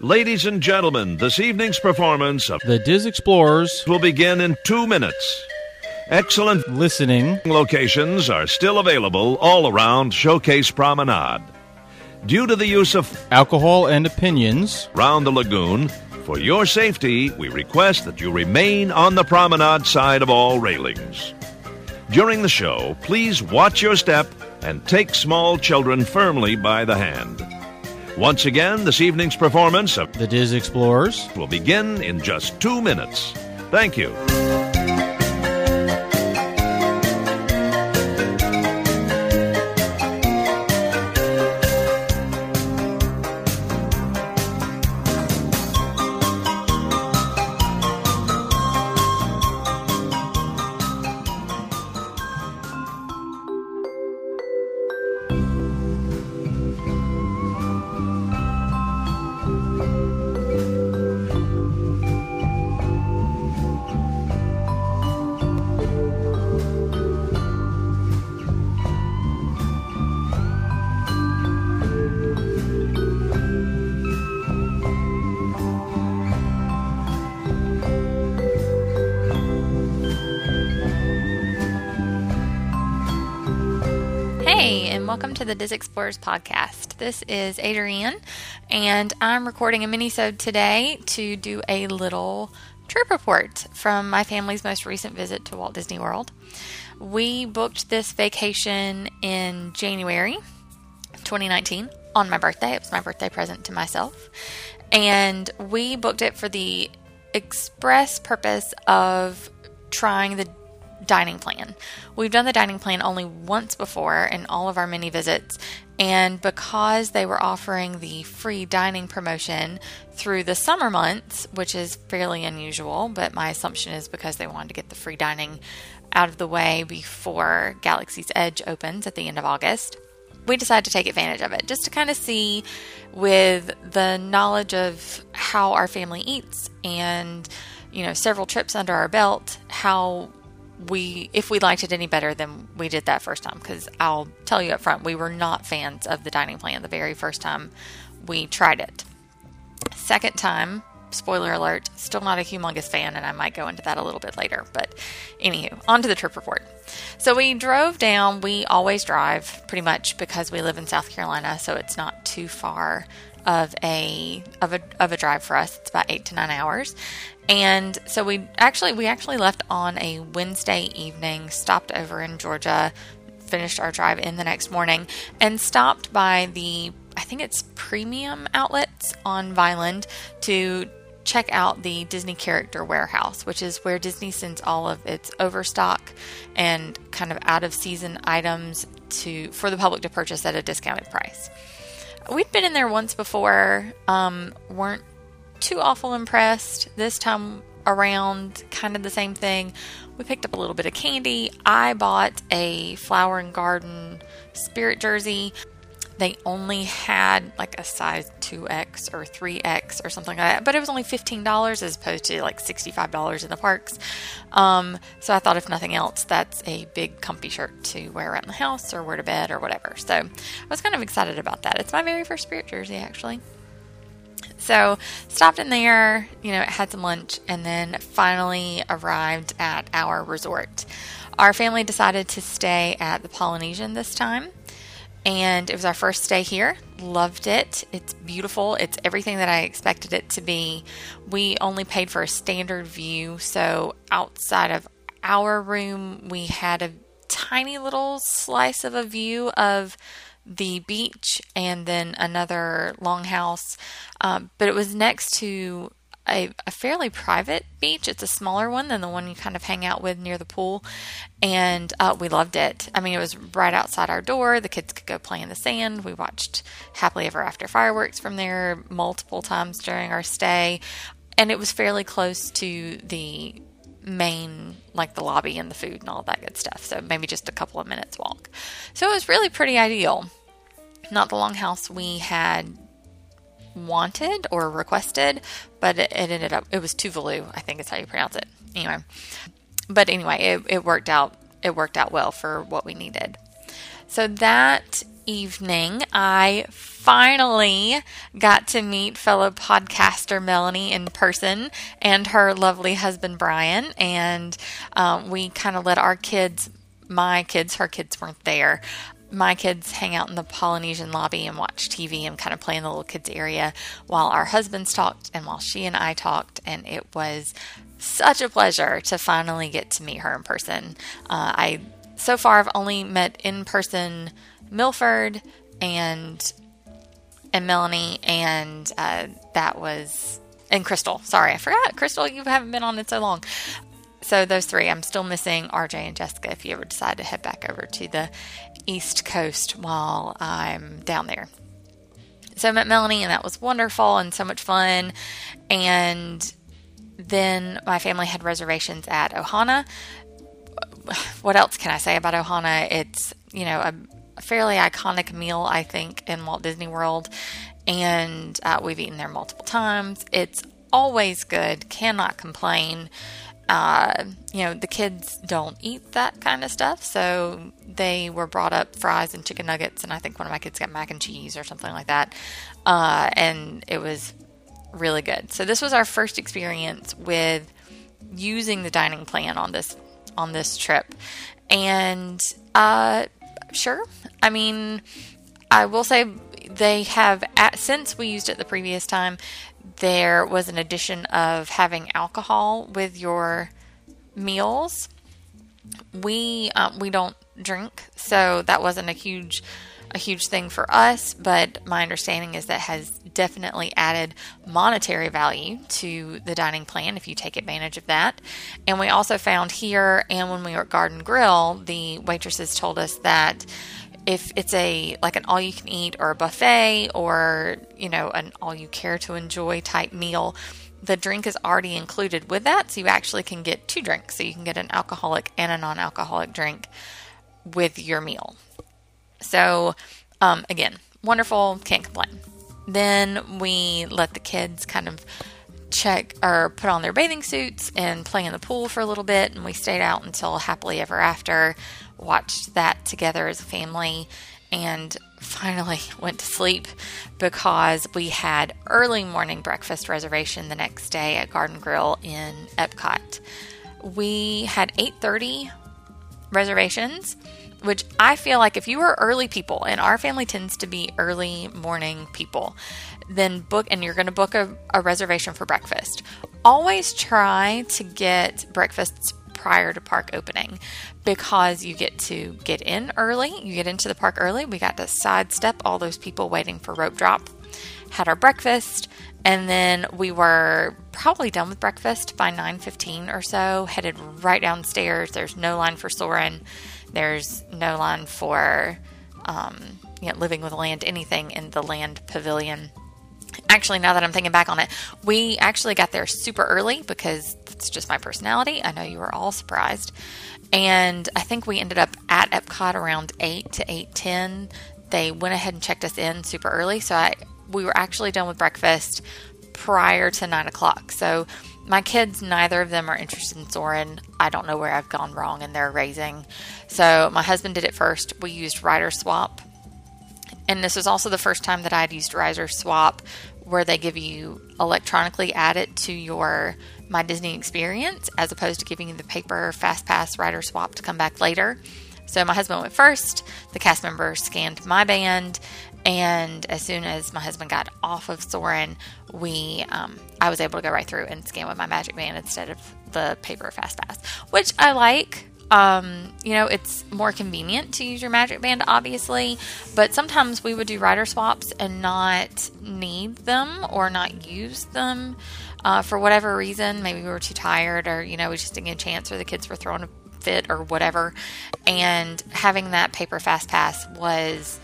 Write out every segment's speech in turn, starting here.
Ladies and gentlemen, this evening's performance of The Dis Explorers will begin in two minutes. Excellent listening. locations are still available all around Showcase Promenade. Due to the use of Alcohol and opinions. round the lagoon, for your safety, we request that you remain on the promenade side of all railings. During the show, please watch your step and take small children firmly by the hand. Once again, this evening's performance of The Dis Explorers. will begin in just two minutes. Thank you. Welcome to the Dis Explorers podcast. This is Adrianne, and I'm recording a mini-sode today to do a little trip report from my family's most recent visit to Walt Disney World. We booked this vacation in January 2019 on my birthday. It was my birthday present to myself. And we booked it for the express purpose of trying the dining plan. We've done the dining plan only once before in all of our mini visits, and because they were offering the free dining promotion through the summer months, which is fairly unusual, but my assumption is because they wanted to get the free dining out of the way before Galaxy's Edge opens at the end of August we decided to take advantage of it just to kind of see with the knowledge of how our family eats and you know several trips under our belt how we if we liked it any better than we did that first time because i'll tell you up front we were not fans of the dining plan the very first time we tried it. Second time spoiler alert still not a humongous fan and i might go into that a little bit later but anywho on to the trip report. So we drove down we always drive pretty much because we live in south carolina so it's not too far of a of a of a drive for us it's about eight to nine hours and so we actually we actually left on a wednesday evening stopped over in georgia finished our drive in the next morning and stopped by the I think it's premium outlets on Vineland to check out the Disney Character Warehouse, which is where Disney sends all of its overstock and kind of out of season items to for the public to purchase at a discounted price. We'd been in there once before, um, weren't too awful impressed. This time around, kind of the same thing. We picked up a little bit of candy. I bought a flower and garden spirit jersey. They only had like a size 2X or 3X or something like that, but it was only $15 as opposed to like $65 in the parks. Um, so I thought, if nothing else, that's a big comfy shirt to wear around the house or wear to bed or whatever. So I was kind of excited about that. It's my very first spirit jersey, actually. So stopped in there, you know, had some lunch, and then finally arrived at our resort. Our family decided to stay at the Polynesian this time, and it was our first day here. Loved it. It's beautiful. It's everything that I expected it to be. We only paid for a standard view, so outside of our room, we had a tiny little slice of a view of the beach and then another longhouse. Um, but it was next to a, a, fairly private beach. It's a smaller one than the one you kind of hang out with near the pool. And uh, we loved it. I mean, it was right outside our door. The kids could go play in the sand. We watched Happily Ever After fireworks from there multiple times during our stay. And it was fairly close to the main like the lobby and the food and all that good stuff. So maybe just a couple of minutes walk. So it was really pretty ideal. Not the longhouse we had wanted or requested, but it, it ended up it was Tuvalu, I think is how you pronounce it. Anyway. But anyway, it, it worked out it worked out well for what we needed. So that evening, I finally got to meet fellow podcaster Melanie in person and her lovely husband Brian. And um, we kind of let our kids, my kids, her kids weren't there. My kids hang out in the Polynesian lobby and watch TV and kind of play in the little kids area while our husbands talked and while she and I talked. And it was such a pleasure to finally get to meet her in person. Uh, I so far I've only met in person Milford and and Melanie, and uh, that was and Crystal. Sorry, I forgot Crystal. You haven't been on it so long. So those three, I'm still missing RJ and Jessica. If you ever decide to head back over to the East Coast while I'm down there. So I met Melanie, and that was wonderful and so much fun. And then my family had reservations at Ohana. What else can I say about Ohana? It's you know a fairly iconic meal, I think, in Walt Disney World, and uh, we've eaten there multiple times. It's always good, cannot complain. Uh, you know, the kids don't eat that kind of stuff, so they were brought up fries and chicken nuggets, and I think one of my kids got mac and cheese or something like that, uh, and it was really good. So this was our first experience with using the dining plan on this on this trip, and uh, sure. I mean, I will say they have, at, since we used it the previous time, there was an addition of having alcohol with your meals. We um, we don't drink, so that wasn't a huge a huge thing for us, but my understanding is that has definitely added monetary value to the dining plan if you take advantage of that. And we also found here and when we were at Garden Grill, the waitresses told us that if it's a like an all you can eat or a buffet or you know an all you care to enjoy type meal the drink is already included. With that so you actually can get two drinks. So you can get an alcoholic and a non-alcoholic drink with your meal. So um, again wonderful can't complain. Then we let the kids kind of check or put on their bathing suits and play in the pool for a little bit and we stayed out until happily ever after watched that together as a family, and finally went to sleep because we had early morning breakfast reservation the next day at Garden Grill in Epcot. We had 8:30 reservations, which I feel like if you are early people and our family tends to be early morning people, then book and you're going to book a, a reservation for breakfast. Always try to get breakfasts prior to park opening because you get to get in early. You get into the park early. We got to sidestep all those people waiting for rope drop, had our breakfast, and then we were probably done with breakfast by 9:15 or so, headed right downstairs. There's no line for Soarin'. There's no line for um, you know, living with land, anything in the land pavilion actually now that i'm thinking back on it we actually got there super early because it's just my personality. I know you were all surprised. And i think we ended up at epcot around 8 to 8.10 they went ahead and checked us in super early. So I, we were actually done with breakfast prior to 9 o'clock. So my kids neither of them are interested in soarin' i don't know where i've gone wrong in their raising. So my husband did it first. We used rider swap. And this was also the first time that I'd used Rider Swap, where they give you electronically add it to your My Disney experience, as opposed to giving you the paper Fast Pass Rider Swap to come back later. So my husband went first. The cast member scanned my band, and as soon as my husband got off of Soarin', we um, I was able to go right through and scan with my Magic Band instead of the paper Fast Pass, which I like. Um, you know, it's more convenient to use your Magic Band, obviously, but sometimes we would do rider swaps and not need them or not use them uh, for whatever reason. Maybe we were too tired, or you know, we just didn't get a chance, or the kids were throwing a fit, or whatever. And having that paper fast pass was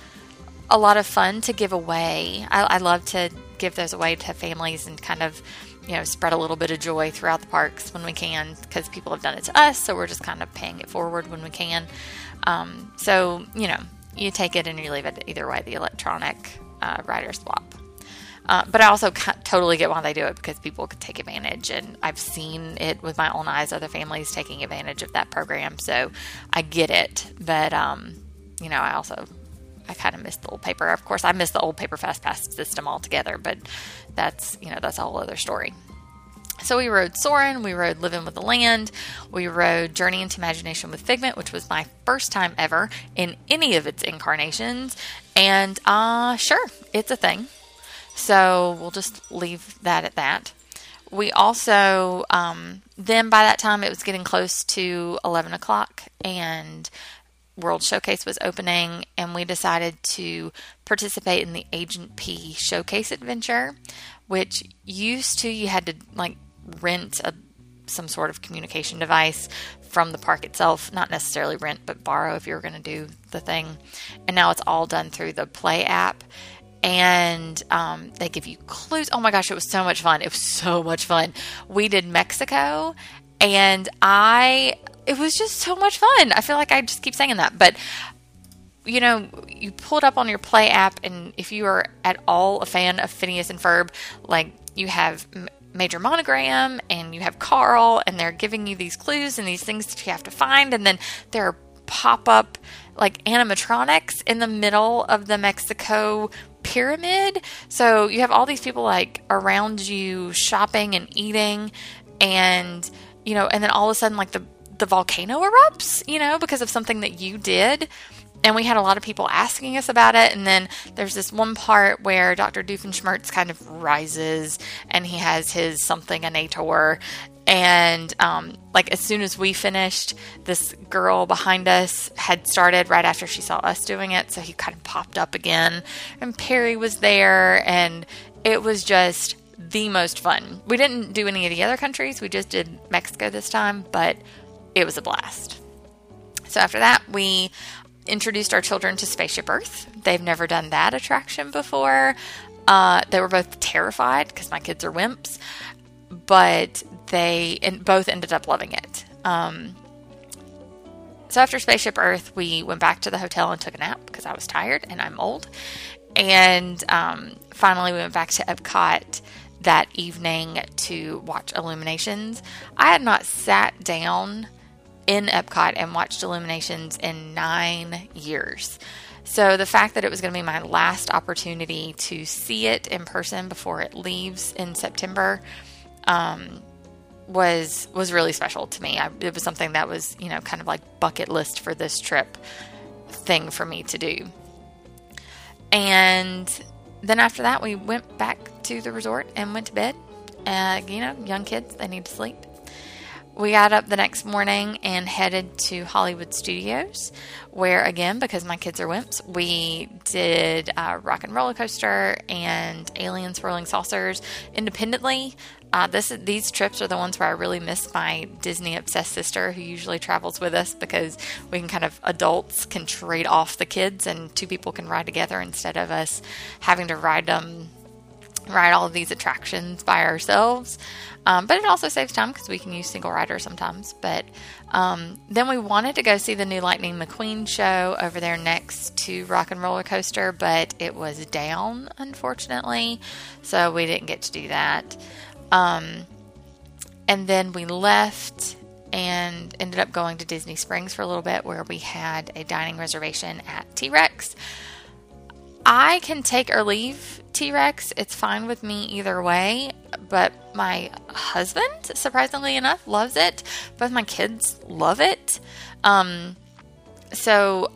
a lot of fun to give away. I, I love to give those away to families and kind of you know, spread a little bit of joy throughout the parks when we can because people have done it to us. So we're just kind of paying it forward when we can. Um, so, you know, you take it and you leave it either way, the electronic uh, rider swap. Uh, but I also totally get why they do it because people could take advantage, and I've seen it with my own eyes. Other families taking advantage of that program, so I get it. But um, you know, I also I kind of miss the old paper. Of course, I miss the old paper fast pass system altogether, but that's you know that's a whole other story. So we rode Soarin', we rode Living with the Land, we rode Journey into Imagination with Figment, which was my first time ever in any of its incarnations. And uh sure, it's a thing. So we'll just leave that at that. We also um, then by that time it was getting close to eleven o'clock and World Showcase was opening, and we decided to participate in the Agent P Showcase adventure, which used to you had to like rent a some sort of communication device from the park itself, not necessarily rent, but borrow if you were going to do the thing. And now it's all done through the Play app. And um, they give you clues. Oh my gosh, it was so much fun! It was so much fun. We did Mexico, and I it was just so much fun. I feel like I just keep saying that, but you know, you pull it up on your Play app, and if you are at all a fan of Phineas and Ferb, like you have Major Monogram and you have Carl, and they're giving you these clues and these things that you have to find, and then there are pop up like animatronics in the middle of the Mexico pyramid. So you have all these people like around you shopping and eating, and you know, and then all of a sudden, like the the volcano erupts, you know, because of something that you did. And we had a lot of people asking us about it. And then there's this one part where Dr. Doofenshmirtz kind of rises and he has his something anator. And um, like as soon as we finished, this girl behind us had started right after she saw us doing it. So he kind of popped up again. And Perry was there. And it was just the most fun. We didn't do any of the other countries, we just did Mexico this time, but it was a blast. So after that, we introduced our children to Spaceship Earth. They've never done that attraction before. Uh, they were both terrified because my kids are wimps, but they both ended up loving it. Um, so after Spaceship Earth, we went back to the hotel and took a nap because I was tired and I'm old. And um, finally, we went back to Epcot that evening to watch Illuminations. I had not sat down in Epcot and watched Illuminations in nine years. So the fact that it was going to be my last opportunity to see it in person before it leaves in September um, was was really special to me. I, it was something that was you know kind of like bucket list for this trip thing for me to do. And then after that, we went back to the resort and went to bed. Uh, you know, young kids they need to sleep we got up the next morning and headed to Hollywood Studios, where again, because my kids are wimps, we did uh, Rock and Roller Coaster and Alien Swirling Saucers independently. Uh, this these trips are the ones where I really miss my Disney obsessed sister, who usually travels with us because we can kind of adults can trade off the kids and two people can ride together instead of us having to ride them ride all of these attractions by ourselves. Um, but it also saves time because we can use single rider sometimes. But um, then we wanted to go see the new Lightning McQueen show over there next to Rock and Roller Coaster, but it was down, unfortunately. So we didn't get to do that. Um, and then we left and ended up going to Disney Springs for a little bit where we had a dining reservation at T Rex. I can take or leave T Rex. It's fine with me either way. But my husband, surprisingly enough, loves it. Both my kids love it. Um, so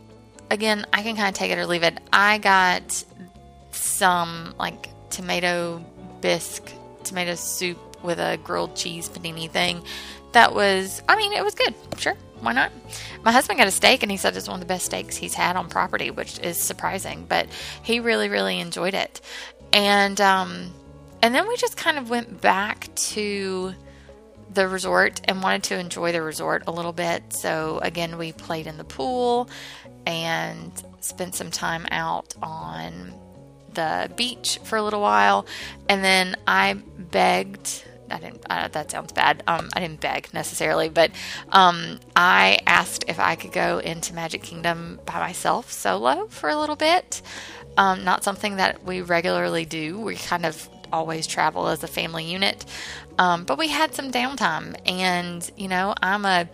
again, I can kind of take it or leave it. I got some like tomato bisque, tomato soup with a grilled cheese panini thing. That was, I mean, it was good. Sure, why not? My husband got a steak and he said it's one of the best steaks he's had on property, which is surprising, but he really, really enjoyed it. And, um, and then we just kind of went back to the resort and wanted to enjoy the resort a little bit. So, again, we played in the pool and spent some time out on the beach for a little while. And then I begged. I didn't. Uh, that sounds bad. Um, I didn't beg necessarily, but um, I asked if I could go into Magic Kingdom by myself, solo, for a little bit. Um, not something that we regularly do. We kind of always travel as a family unit. Um, but we had some downtime, and you know, I'm a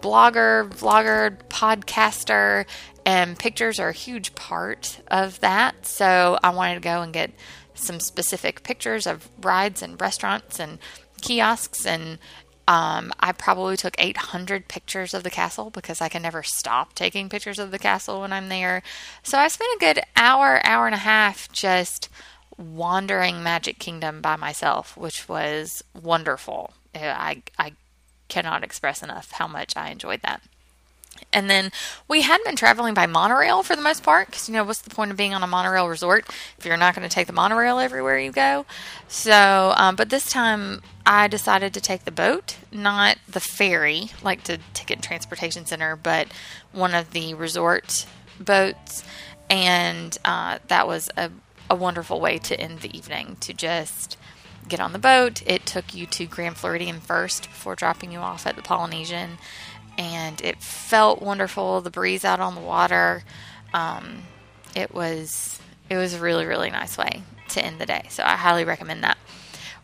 blogger, vlogger, podcaster, and pictures are a huge part of that. So I wanted to go and get some specific pictures of rides and restaurants and kiosks and um, I probably took 800 pictures of the castle because I can never stop taking pictures of the castle when I'm there. So I spent a good hour, hour and a half just wandering Magic Kingdom by myself, which was wonderful. I, I cannot express enough how much I enjoyed that. And then we had been traveling by monorail for the most part because, you know, what's the point of being on a monorail resort if you're not going to take the monorail everywhere you go? So, um, but this time I decided to take the boat, not the ferry, like the Ticket Transportation Center, but one of the resort boats. And uh, that was a, a wonderful way to end the evening to just get on the boat. It took you to Grand Floridian first before dropping you off at the Polynesian and it felt wonderful. The breeze out on the water, um, it was it was a really really nice way to end the day. So I highly recommend that.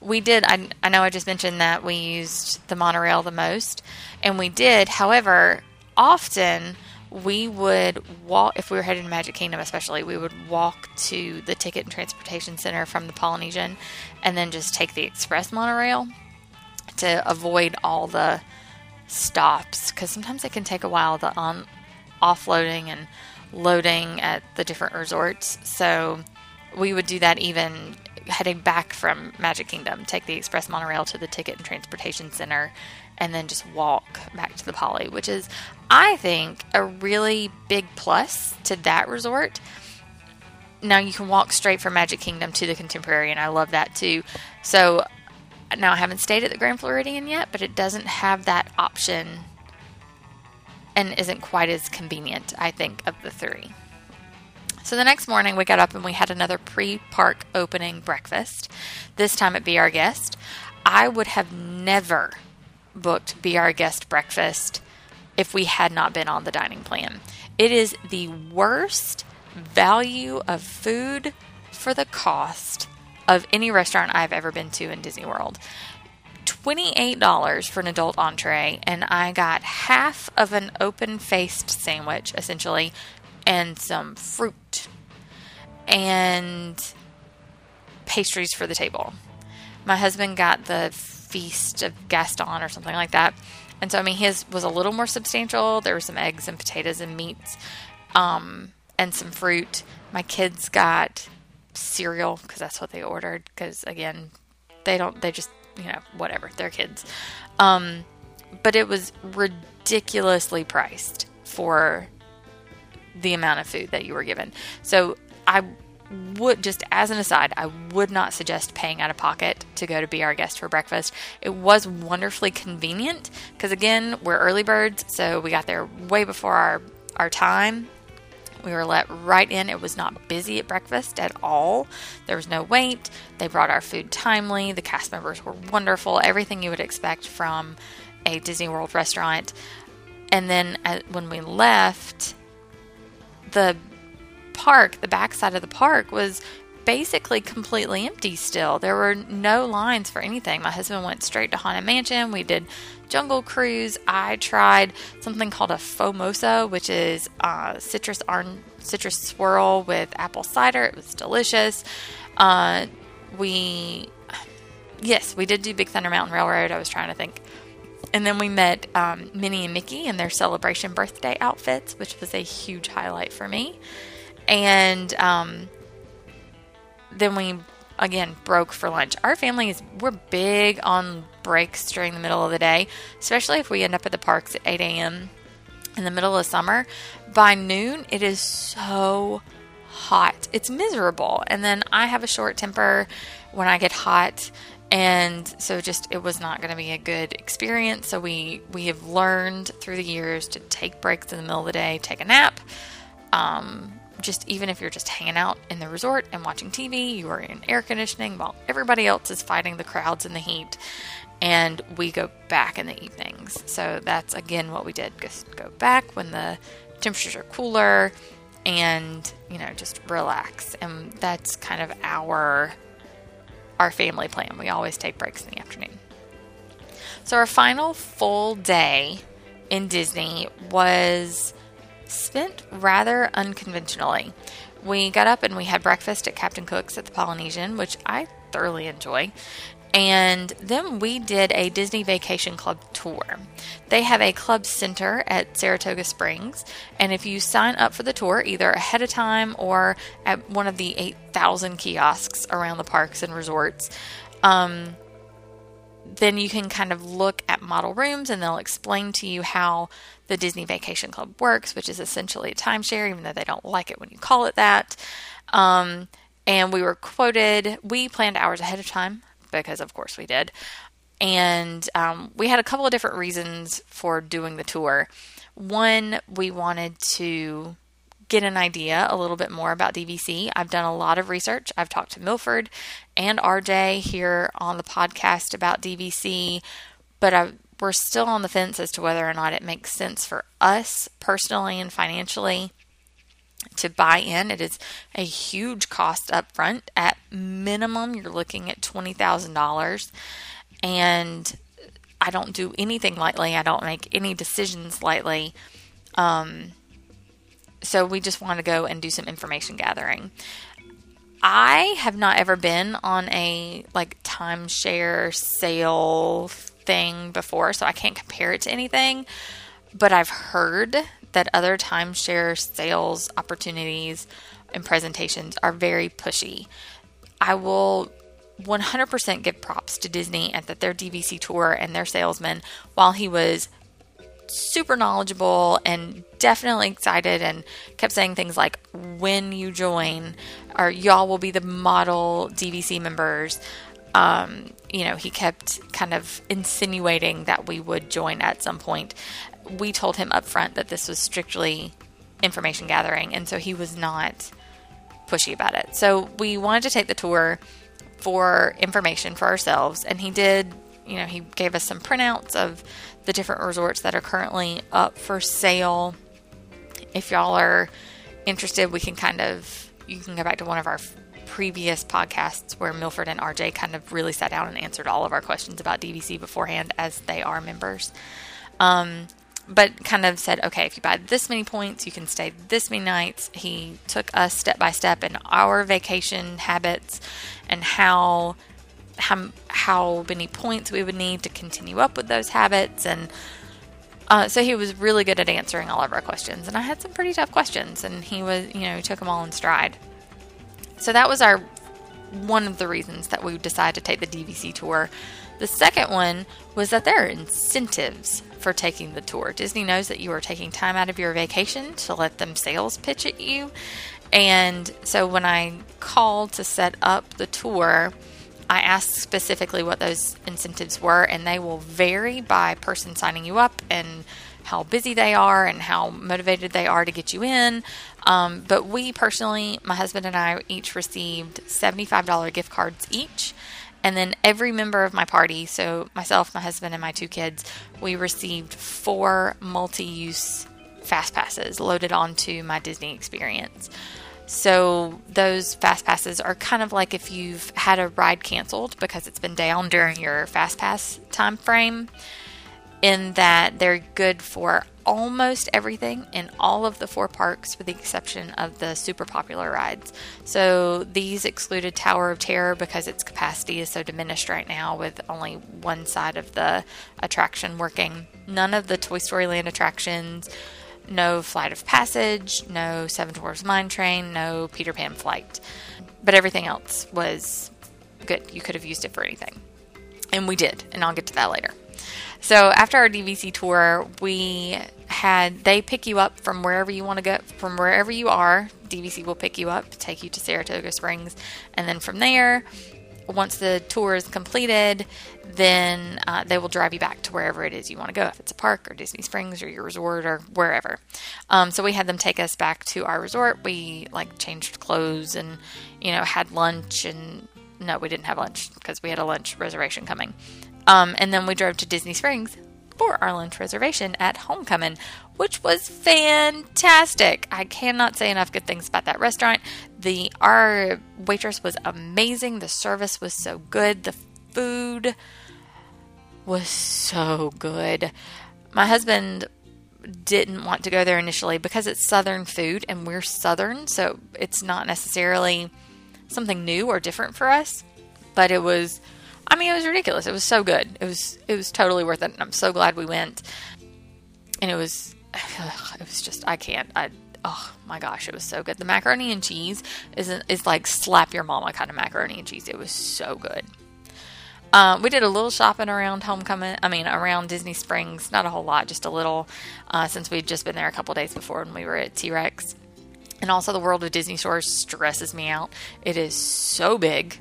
We did. I, I know I just mentioned that we used the monorail the most, and we did. However, often we would walk if we were heading to Magic Kingdom, especially. We would walk to the Ticket and Transportation Center from the Polynesian, and then just take the express monorail to avoid all the stops because sometimes it can take a while the on offloading and loading at the different resorts. So we would do that even heading back from Magic Kingdom, take the express monorail to the Ticket and Transportation Center, and then just walk back to the Poly, which is, I think, a really big plus to that resort. Now you can walk straight from Magic Kingdom to the Contemporary, and I love that too. So now I haven't stayed at the Grand Floridian yet, but it doesn't have that option and isn't quite as convenient, I think, of the three. So the next morning we got up and we had another pre-park opening breakfast, this time at Be Our Guest. I would have never booked Be Our Guest breakfast if we had not been on the dining plan. It is the worst value of food for the cost of any restaurant I've ever been to in Disney World. $28 for an adult entree, and I got half of an open faced sandwich, essentially, and some fruit and pastries for the table. My husband got the Feast of Gaston or something like that. And so, I mean, his was a little more substantial. There were some eggs and potatoes and meats um, and some fruit. My kids got cereal because that's what they ordered. Because again, they don't. They just you know whatever. They're kids. Um, but it was ridiculously priced for the amount of food that you were given. So I would just as an aside, I would not suggest paying out of pocket to go to be our guest for breakfast. It was wonderfully convenient because again, we're early birds, so we got there way before our our time we were let right in. It was not busy at breakfast at all. There was no wait. They brought our food timely. The cast members were wonderful. Everything you would expect from a Disney World restaurant. And then uh, when we left, the park, the backside of the park, was basically completely empty still. There were no lines for anything. My husband went straight to Haunted Mansion. We did Jungle Cruise. I tried something called a Fomosa, which is uh, citrus citrus swirl with apple cider. It was delicious. Uh, we, yes, we did do Big Thunder Mountain Railroad. I was trying to think. And then we met um, Minnie and Mickey in their celebration birthday outfits, which was a huge highlight for me. And um, then we again broke for lunch. Our families we're big on breaks during the middle of the day, especially if we end up at the parks at 8 a.m. in the middle of summer. By noon, it is so hot. It's miserable. And then I have a short temper when I get hot. And so just it was not going to be a good experience. So we we have learned through the years to take breaks in the middle of the day, take a nap, um, just even if you're just hanging out in the resort and watching TV, you are in air conditioning while everybody else is fighting the crowds and the heat. And we go back in the evenings. So that's again what we did. Just go back when the temperatures are cooler and, you know, just relax. And that's kind of our our family plan. We always take breaks in the afternoon. So our final full day in Disney was spent rather unconventionally. We got up and we had breakfast at Captain Cook's at the Polynesian, which I thoroughly enjoy. And then we did a Disney Vacation Club tour. They have a club center at Saratoga Springs. And if you sign up for the tour, either ahead of time or at one of the 8,000 kiosks around the parks and resorts, um, then you can kind of look at model rooms and they'll explain to you how the Disney Vacation Club works, which is essentially a timeshare, even though they don't like it when you call it that. Um, and we were quoted, we planned hours ahead of time because, of course, we did. And um, we had a couple of different reasons for doing the tour. One, we wanted to get an idea a little bit more about DVC. I've done a lot of research. I've talked to Milford and RJ here on the podcast about DVC, but I, we're still on the fence as to whether or not it makes sense for us personally and financially to buy in. It is a huge cost up front. At minimum, you're looking at $20,000. And I don't do anything lightly, I don't make any decisions lightly. Um, so we just want to go and do some information gathering. I have not ever been on a like timeshare sale thing before, so I can't compare it to anything. But I've heard that other timeshare sales opportunities and presentations are very pushy. I will 100% give props to Disney and that their DVC tour and their salesman, while he was super knowledgeable and definitely excited and kept saying things like when you join or y'all will be the model DVC members um, you know he kept kind of insinuating that we would join at some point we told him up front that this was strictly information gathering, and so he was not pushy about it. So we wanted to take the tour for information for ourselves, and he did. You know, he gave us some printouts of the different resorts that are currently up for sale. If y'all are interested, we can kind of you can go back to one of our previous podcasts where Milford and RJ kind of really sat down and answered all of our questions about DVC beforehand as they are members. Um, but kind of said, okay, if you buy this many points, you can stay this many nights. He took us step by step in our vacation habits and how how how many points we would need to continue up with those habits and uh, so he was really good at answering all of our questions and i had some pretty tough questions and he was you know took them all in stride so that was our one of the reasons that we decided to take the dvc tour the second one was that there are incentives for taking the tour. Disney knows that you are taking time out of your vacation to let them sales pitch at you. And so when I called to set up the tour, I asked specifically what those incentives were, and they will vary by person signing you up and how busy they are and how motivated they are to get you in. Um, but we personally, my husband and I, each received $75 gift cards each. And then every member of my party, so myself, my husband, and my two kids, we received four multi use fast passes loaded onto my Disney experience. So those fast passes are kind of like if you've had a ride canceled because it's been down during your fast pass time frame in that they're good for almost everything in all of the four parks with the exception of the super popular rides. So these excluded Tower of Terror because its capacity is so diminished right now with only one side of the attraction working. None of the Toy Story Land attractions, no Flight of Passage, no Seven Dwarfs Mine Train, no Peter Pan Flight. But everything else was good. You could have used it for anything. And we did, and I'll get to that later. So after our DVC tour, we had they pick you up from wherever you want to go, from wherever you are. DVC will pick you up, take you to Saratoga Springs, and then from there, once the tour is completed, then uh, they will drive you back to wherever it is you want to go. If it's a park or Disney Springs or your resort or wherever. Um, so we had them take us back to our resort. We like changed clothes and you know had lunch and no, we didn't have lunch because we had a lunch reservation coming. Um, and then we drove to Disney Springs for our lunch reservation at Homecoming, which was fantastic. I cannot say enough good things about that restaurant. The our waitress was amazing. The service was so good. The food was so good. My husband didn't want to go there initially because it's southern food and we're southern, so it's not necessarily something new or different for us. But it was I mean, it was ridiculous. It was so good. It was it was totally worth it. And I'm so glad we went. And it was it was just I can't. I oh my gosh, it was so good. The macaroni and cheese is is like slap your mama kind of macaroni and cheese. It was so good. Uh, we did a little shopping around homecoming. I mean, around Disney Springs. Not a whole lot, just a little, uh, since we'd just been there a couple days before when we were at T Rex. And also, the world of Disney stores stresses me out. It is so big,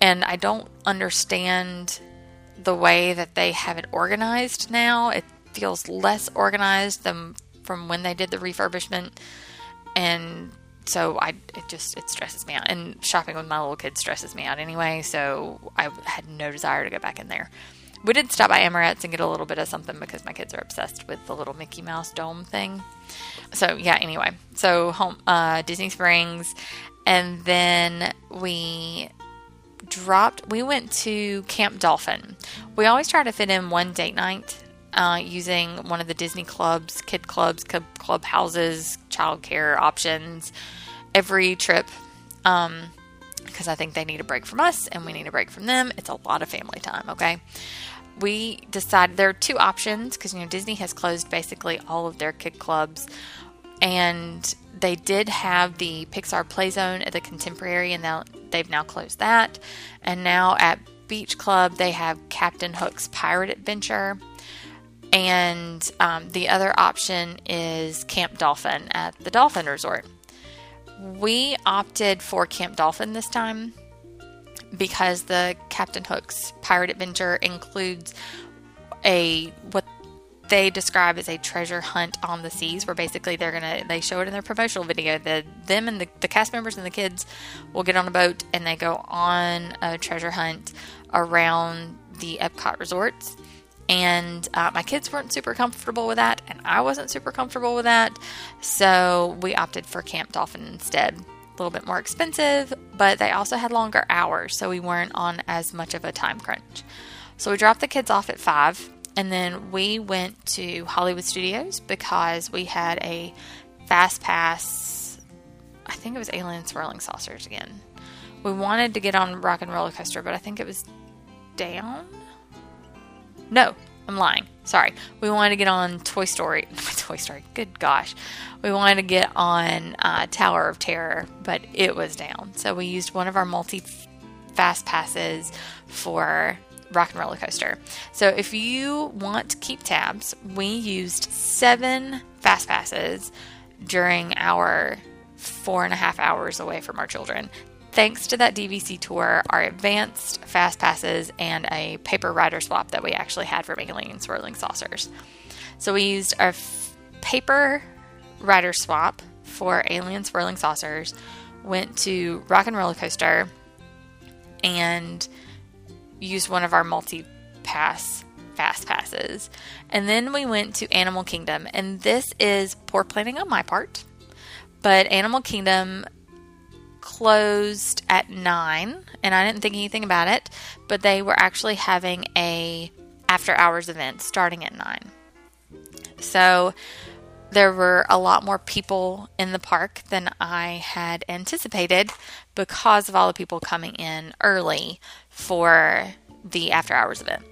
and I don't understand the way that they have it organized now. It feels less organized than from when they did the refurbishment, and so I it just it stresses me out. And shopping with my little kids stresses me out anyway. So I had no desire to go back in there. We did stop by Amorette's and get a little bit of something because my kids are obsessed with the little Mickey Mouse dome thing. So yeah, anyway, so home uh, Disney Springs, and then we dropped. We went to Camp Dolphin. We always try to fit in one date night uh, using one of the Disney clubs, kid clubs, club, club houses, childcare options every trip. Um, because I think they need a break from us and we need a break from them. It's a lot of family time, okay? We decided there are two options because you know Disney has closed basically all of their kid clubs and they did have the Pixar Play Zone at the Contemporary, and now they've now closed that. And now at Beach Club, they have Captain Hook's Pirate Adventure. And um, the other option is Camp Dolphin at the Dolphin Resort. We opted for Camp Dolphin this time because the Captain Hook's Pirate Adventure includes a what they describe as a treasure hunt on the seas where basically they're gonna they show it in their promotional video. That them and the, the cast members and the kids will get on a boat and they go on a treasure hunt around the epcot resorts. And uh, my kids weren't super comfortable with that and i wasn't super comfortable with that. So we opted for camp dolphin instead. A little bit more expensive but they also had longer hours so we weren't on as much of a time crunch. So we dropped the kids off at five and then we went to Hollywood Studios because we had a fast pass. I think it was Alien Swirling Saucers again. We wanted to get on Rock and Roller Coaster, but I think it was down. No, I'm lying. Sorry. We wanted to get on Toy Story. Toy Story. Good gosh. We wanted to get on uh, Tower of Terror, but it was down. So we used one of our multi fast passes for Rock and Roller Coaster. So if you want to keep tabs, we used seven fast passes during our four and a half hours away from our children. Thanks to that DVC tour, our advanced fast passes, and a paper rider swap that we actually had from Alien Swirling Saucers. So we used a f- paper rider swap for Alien Swirling Saucers, went to Rock and Roller Coaster, and used one of our multi pass fast passes. And then we went to Animal Kingdom, and this is poor planning on my part, but Animal Kingdom closed at 9 and I didn't think anything about it, but they were actually having a after hours event starting at 9. So there were a lot more people in the park than I had anticipated because of all the people coming in early for the after hours event.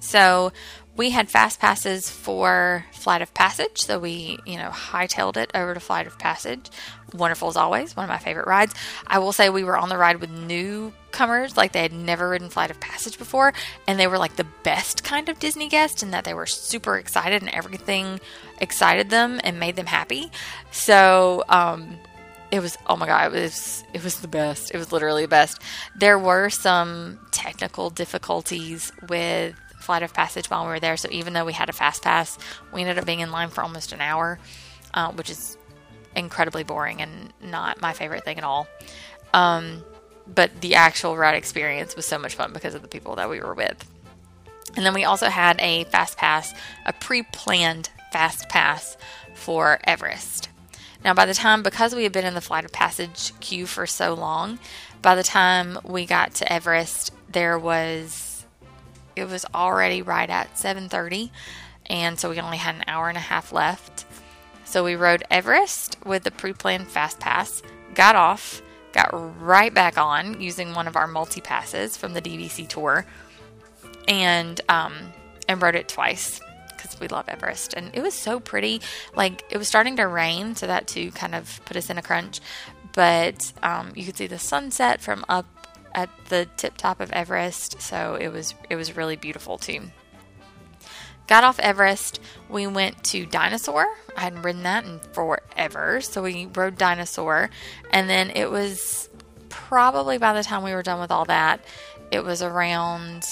So we had fast passes for Flight of Passage, so we, you know, hightailed it over to Flight of Passage. Wonderful as always, one of my favorite rides. I will say we were on the ride with newcomers, like they had never ridden Flight of Passage before, and they were like the best kind of Disney guest in that they were super excited and everything excited them and made them happy. So, um, it was oh my god it was it was the best. It was literally the best. There were some technical difficulties with flight of passage while we were there. So even though we had a fast pass we ended up being in line for almost an hour uh, which is incredibly boring and not my favorite thing at all. Um, but the actual ride experience was so much fun because of the people that we were with. And then we also had a fast pass a pre-planned fast pass for everest now, by the time, because we had been in the flight of passage queue for so long, by the time we got to Everest, there was it was already right at 7:30, and so we only had an hour and a half left. So we rode Everest with the pre planned fast pass, got off, got right back on using one of our multi passes from the DVC tour, and um, and rode it twice we love Everest. And it was so pretty. Like it was starting to rain, so that too kind of put us in a crunch. But um, you could see the sunset from up at the tip top of Everest, so it was it was really beautiful too. Got off Everest, we went to Dinosaur. I hadn't ridden that in forever, so we rode Dinosaur, and then it was probably by the time we were done with all that, it was around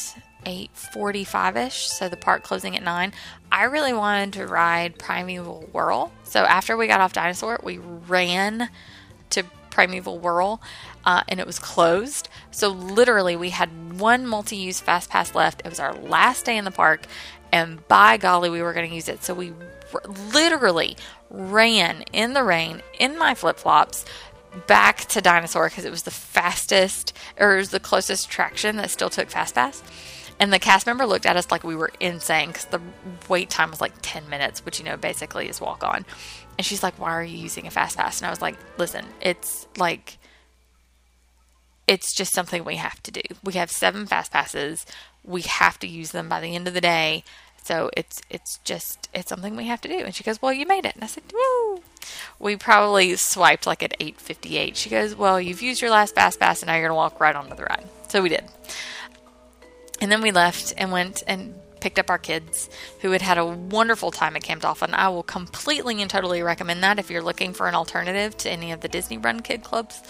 8:45ish, so the park closing at 9. I really wanted to ride Primeval Whirl. So after we got off Dinosaur, we ran to Primeval Whirl uh, and it was closed. So literally we had one multi-use fast pass left. It was our last day in the park and by golly we were going to use it. So we r- literally ran in the rain in my flip-flops back to Dinosaur because it was the fastest or it was the closest attraction that still took fast pass. And the cast member looked at us like we were insane because the wait time was like 10 minutes, which, you know, basically is walk on. And she's like, Why are you using a fast pass? And I was like, Listen, it's like, it's just something we have to do. We have seven fast passes. We have to use them by the end of the day. So it's it's just it's something we have to do. And she goes, "Well, you made it." And I said, "Woo!" We probably swiped like at 8:58. She goes, "Well, you've used your last fast pass, and now you're gonna walk right onto the ride." So we did. And then we left and went and picked up our kids who had had a wonderful time at Camp Dolphin. I will completely and totally recommend that if you're looking for an alternative to any of the Disney run kid clubs.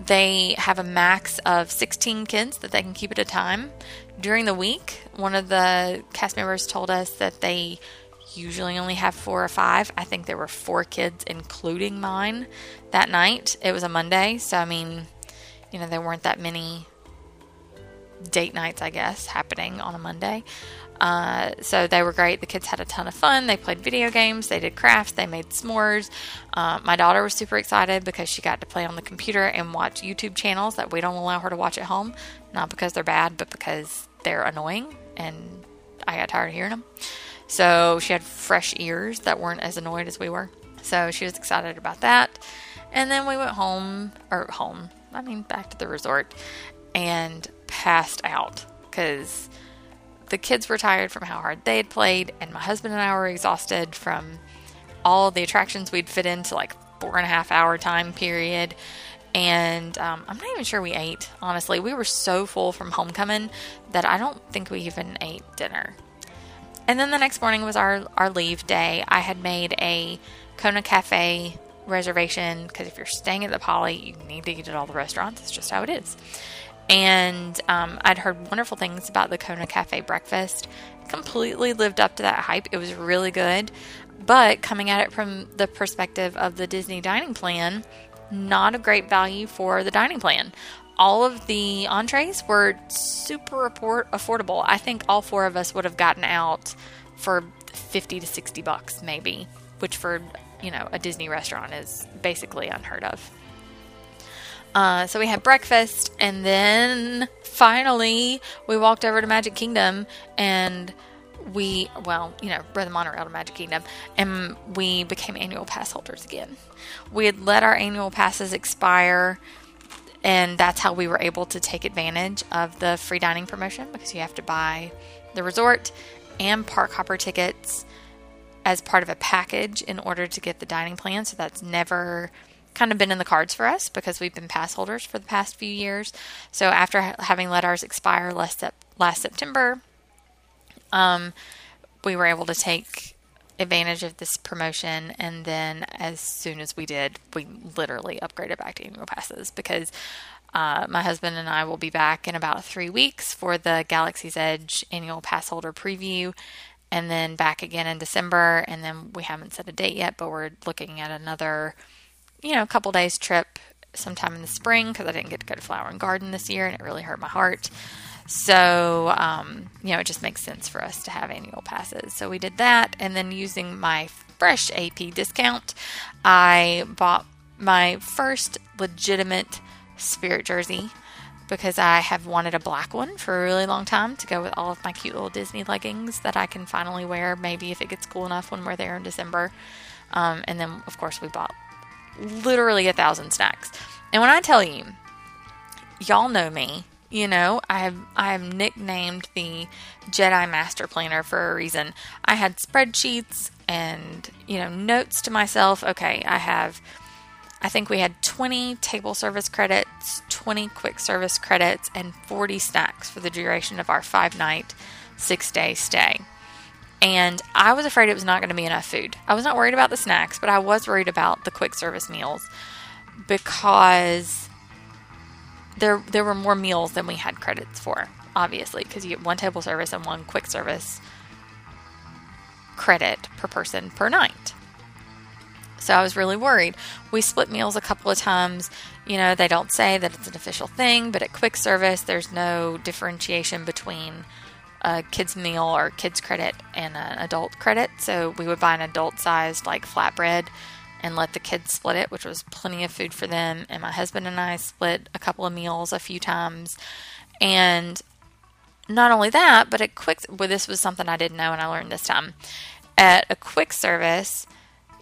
They have a max of 16 kids that they can keep at a time. During the week, one of the cast members told us that they usually only have four or five. I think there were four kids, including mine, that night. It was a Monday, so I mean, you know, there weren't that many date nights, I guess, happening on a Monday. Uh, so they were great. The kids had a ton of fun. They played video games, they did crafts, they made s'mores. Uh, my daughter was super excited because she got to play on the computer and watch YouTube channels that we don't allow her to watch at home. Not because they're bad, but because they're annoying and I got tired of hearing them. So she had fresh ears that weren't as annoyed as we were. So she was excited about that. And then we went home, or home, I mean, back to the resort, and passed out because the kids were tired from how hard they had played, and my husband and I were exhausted from all the attractions we'd fit into like four and a half hour time period. And um, I'm not even sure we ate, honestly. We were so full from homecoming that I don't think we even ate dinner. And then the next morning was our, our leave day. I had made a Kona Cafe reservation because if you're staying at the Poly, you need to eat at all the restaurants. It's just how it is. And um, I'd heard wonderful things about the Kona Cafe breakfast. Completely lived up to that hype. It was really good. But coming at it from the perspective of the Disney dining plan, not a great value for the dining plan. All of the entrees were super affordable. I think all four of us would have gotten out for 50 to 60 bucks, maybe, which for, you know, a Disney restaurant is basically unheard of. Uh, so we had breakfast, and then finally we walked over to Magic Kingdom, and we, well, you know, the monorail to Magic Kingdom, and we became annual pass holders again. We had let our annual passes expire, and that's how we were able to take advantage of the free dining promotion because you have to buy the resort and park hopper tickets as part of a package in order to get the dining plan. So that's never kind of been in the cards for us because we've been pass holders for the past few years. So after having let ours expire last last September, um, we were able to take advantage of this promotion and then as soon as we did we literally upgraded back to annual passes because uh, my husband and I will be back in about three weeks for the Galaxy's Edge annual pass holder preview and then back again in December and then we haven't set a date yet but we're looking at another you know, a couple days trip sometime in the spring because I didn't get to go to Flower and Garden this year and it really hurt my heart. So, um, you know, it just makes sense for us to have annual passes. So we did that. And then using my fresh AP discount, I bought my first legitimate spirit jersey because I have wanted a black one for a really long time to go with all of my cute little Disney leggings that I can finally wear, maybe if it gets cool enough when we're there in December. Um, and then, of course, we bought literally a thousand snacks. And when I tell you, y'all know me, you know, I have I have nicknamed the Jedi Master Planner for a reason. I had spreadsheets and you know notes to myself. Okay, I have I think we had 20 table service credits, 20 quick service credits, and 40 snacks for the duration of our five night, six day stay. And I was afraid it was not going to be enough food. I was not worried about the snacks, but I was worried about the quick service meals because there there were more meals than we had credits for, obviously, because you get one table service and one quick service credit per person per night. So I was really worried. We split meals a couple of times. You know, they don't say that it's an official thing, but at quick service, there's no differentiation between a kids meal or kids credit and an adult credit. So we would buy an adult sized like flatbread and let the kids split it, which was plenty of food for them. And my husband and I split a couple of meals a few times. And not only that, but at quick, well, this was something I didn't know and I learned this time. At a quick service,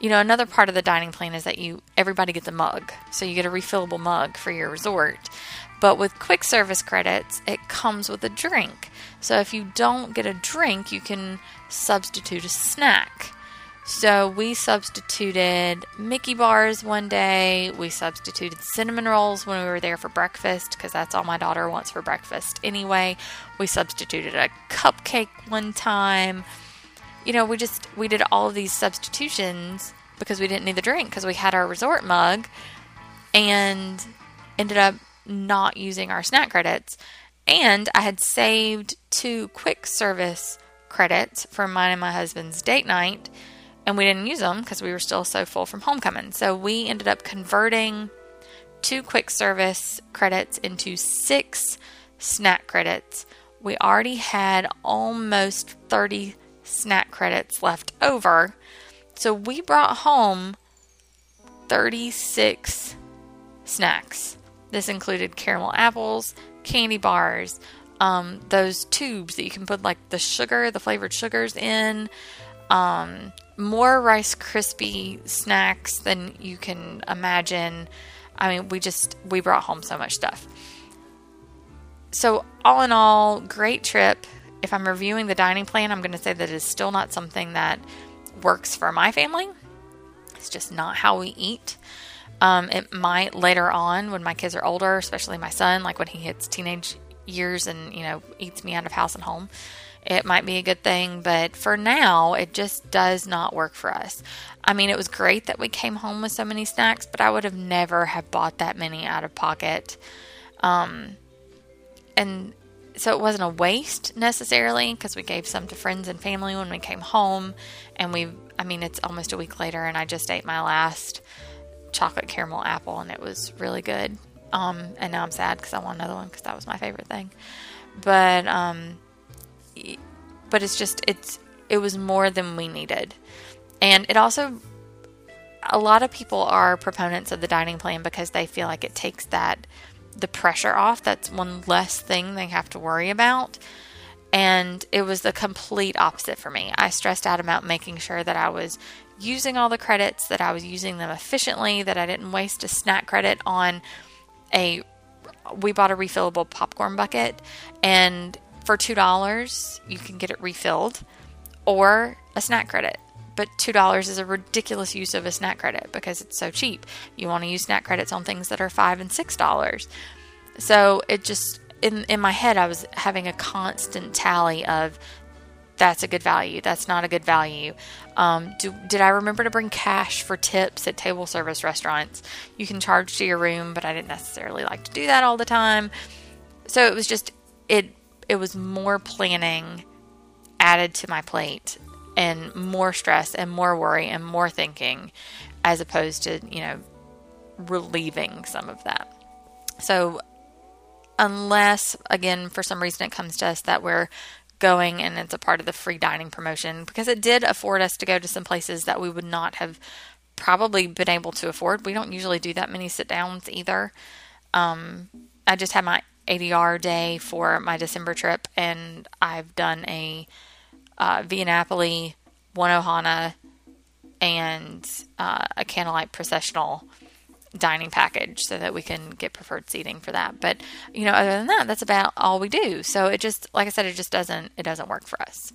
you know, another part of the dining plan is that you everybody gets a mug, so you get a refillable mug for your resort. But with quick service credits, it comes with a drink. So if you don't get a drink, you can substitute a snack. So we substituted Mickey bars one day. We substituted cinnamon rolls when we were there for breakfast because that's all my daughter wants for breakfast anyway. We substituted a cupcake one time. You know, we just we did all of these substitutions because we didn't need the drink because we had our resort mug and ended up not using our snack credits. And I had saved two quick service credits for mine and my husband's date night and we didn't use them because we were still so full from homecoming. So we ended up converting two quick service credits into six snack credits. We already had almost 30 snack credits left over. So we brought home 36 snacks. This included caramel apples, candy bars, um, those tubes that you can put like the sugar, the flavored sugars in, um, more Rice Krispie snacks than you can imagine. I mean, we just we brought home so much stuff. So, all in all, great trip. If I'm reviewing the dining plan, I'm going to say that it's still not something that works for my family. It's just not how we eat. Um, it might later on when my kids are older, especially my son, like when he hits teenage years and you know eats me out of house and home it might be a good thing, but for now, it just does not work for us. I mean, it was great that we came home with so many snacks, but I would have never have bought that many out of pocket. Um, and so it wasn't a waste necessarily because we gave some to friends and family when we came home. And we, I mean, it's almost a week later, and I just ate my last chocolate caramel apple, and it was really good. Um, and now I'm sad because I want another one because that was my favorite thing. But um, but it's just it's it was more than we needed. And it also a lot of people are proponents of the dining plan because they feel like it takes that the pressure off. That's one less thing they have to worry about. And it was the complete opposite for me. I stressed out about making sure that I was using all the credits, that I was using them efficiently, that I didn't waste a snack credit on a we bought a refillable popcorn bucket and for $2, you can get it refilled or a snack credit. But $2 is a ridiculous use of a snack credit because it's so cheap. You want to use snack credits on things that are 5 and $6. So it just in in my head I was having a constant tally of that's a good value. That's not a good value. Um, do, did I remember to bring cash for tips at table service restaurants? You can charge to your room, but I didn't necessarily like to do that all the time. So it was just it it was more planning added to my plate and more stress and more worry and more thinking as opposed to, you know, relieving some of that. So, unless, again, for some reason it comes to us that we're going and it's a part of the free dining promotion, because it did afford us to go to some places that we would not have probably been able to afford. We don't usually do that many sit downs either. Um, I just had my ADR day for my December trip, and I've done a uh, Via Napoli, one Ohana, and uh, a candlelight processional dining package so that we can get preferred seating for that. But you know, other than that, that's about all we do. So it just, like I said, it just doesn't it doesn't work for us.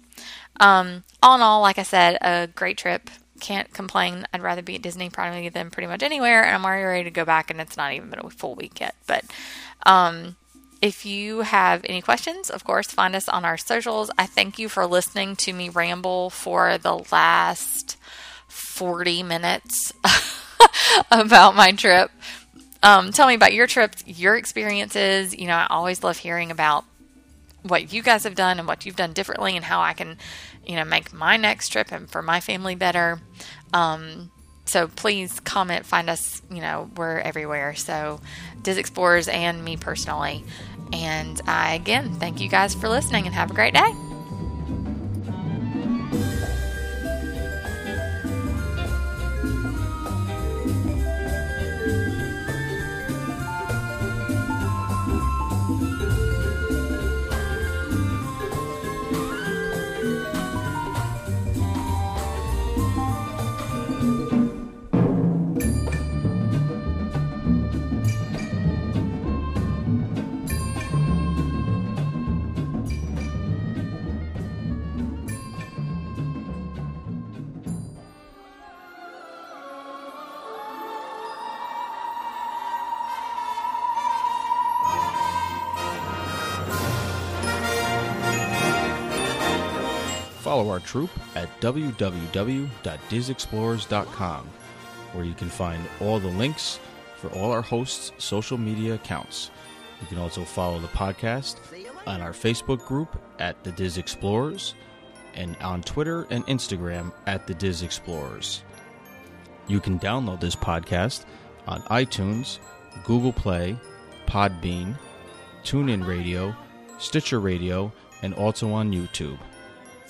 Um, all in all, like I said, a great trip. Can't complain. I'd rather be at Disney probably than pretty much anywhere, and I'm already ready to go back. And it's not even been a full week yet. But um, if you have any questions, of course, find us on our socials. I thank you for listening to me ramble for the last 40 minutes about my trip. Um, tell me about your trips, your experiences. You know, I always love hearing about what you guys have done and what you've done differently and how I can, you know, make my next trip and for my family better. Um, so please comment, find us, you know, we're everywhere. So Dis Explorers and me personally. And I again thank you guys for listening and have a great day. Follow our troop at www.disexplorers.com, where you can find all the links for all our hosts' social media accounts. You can also follow the podcast on our Facebook group at the Dis Explorers and on Twitter and Instagram at the Dis Explorers. You can download this podcast on iTunes, Google Play, Podbean, TuneIn Radio, Stitcher Radio, and also on YouTube.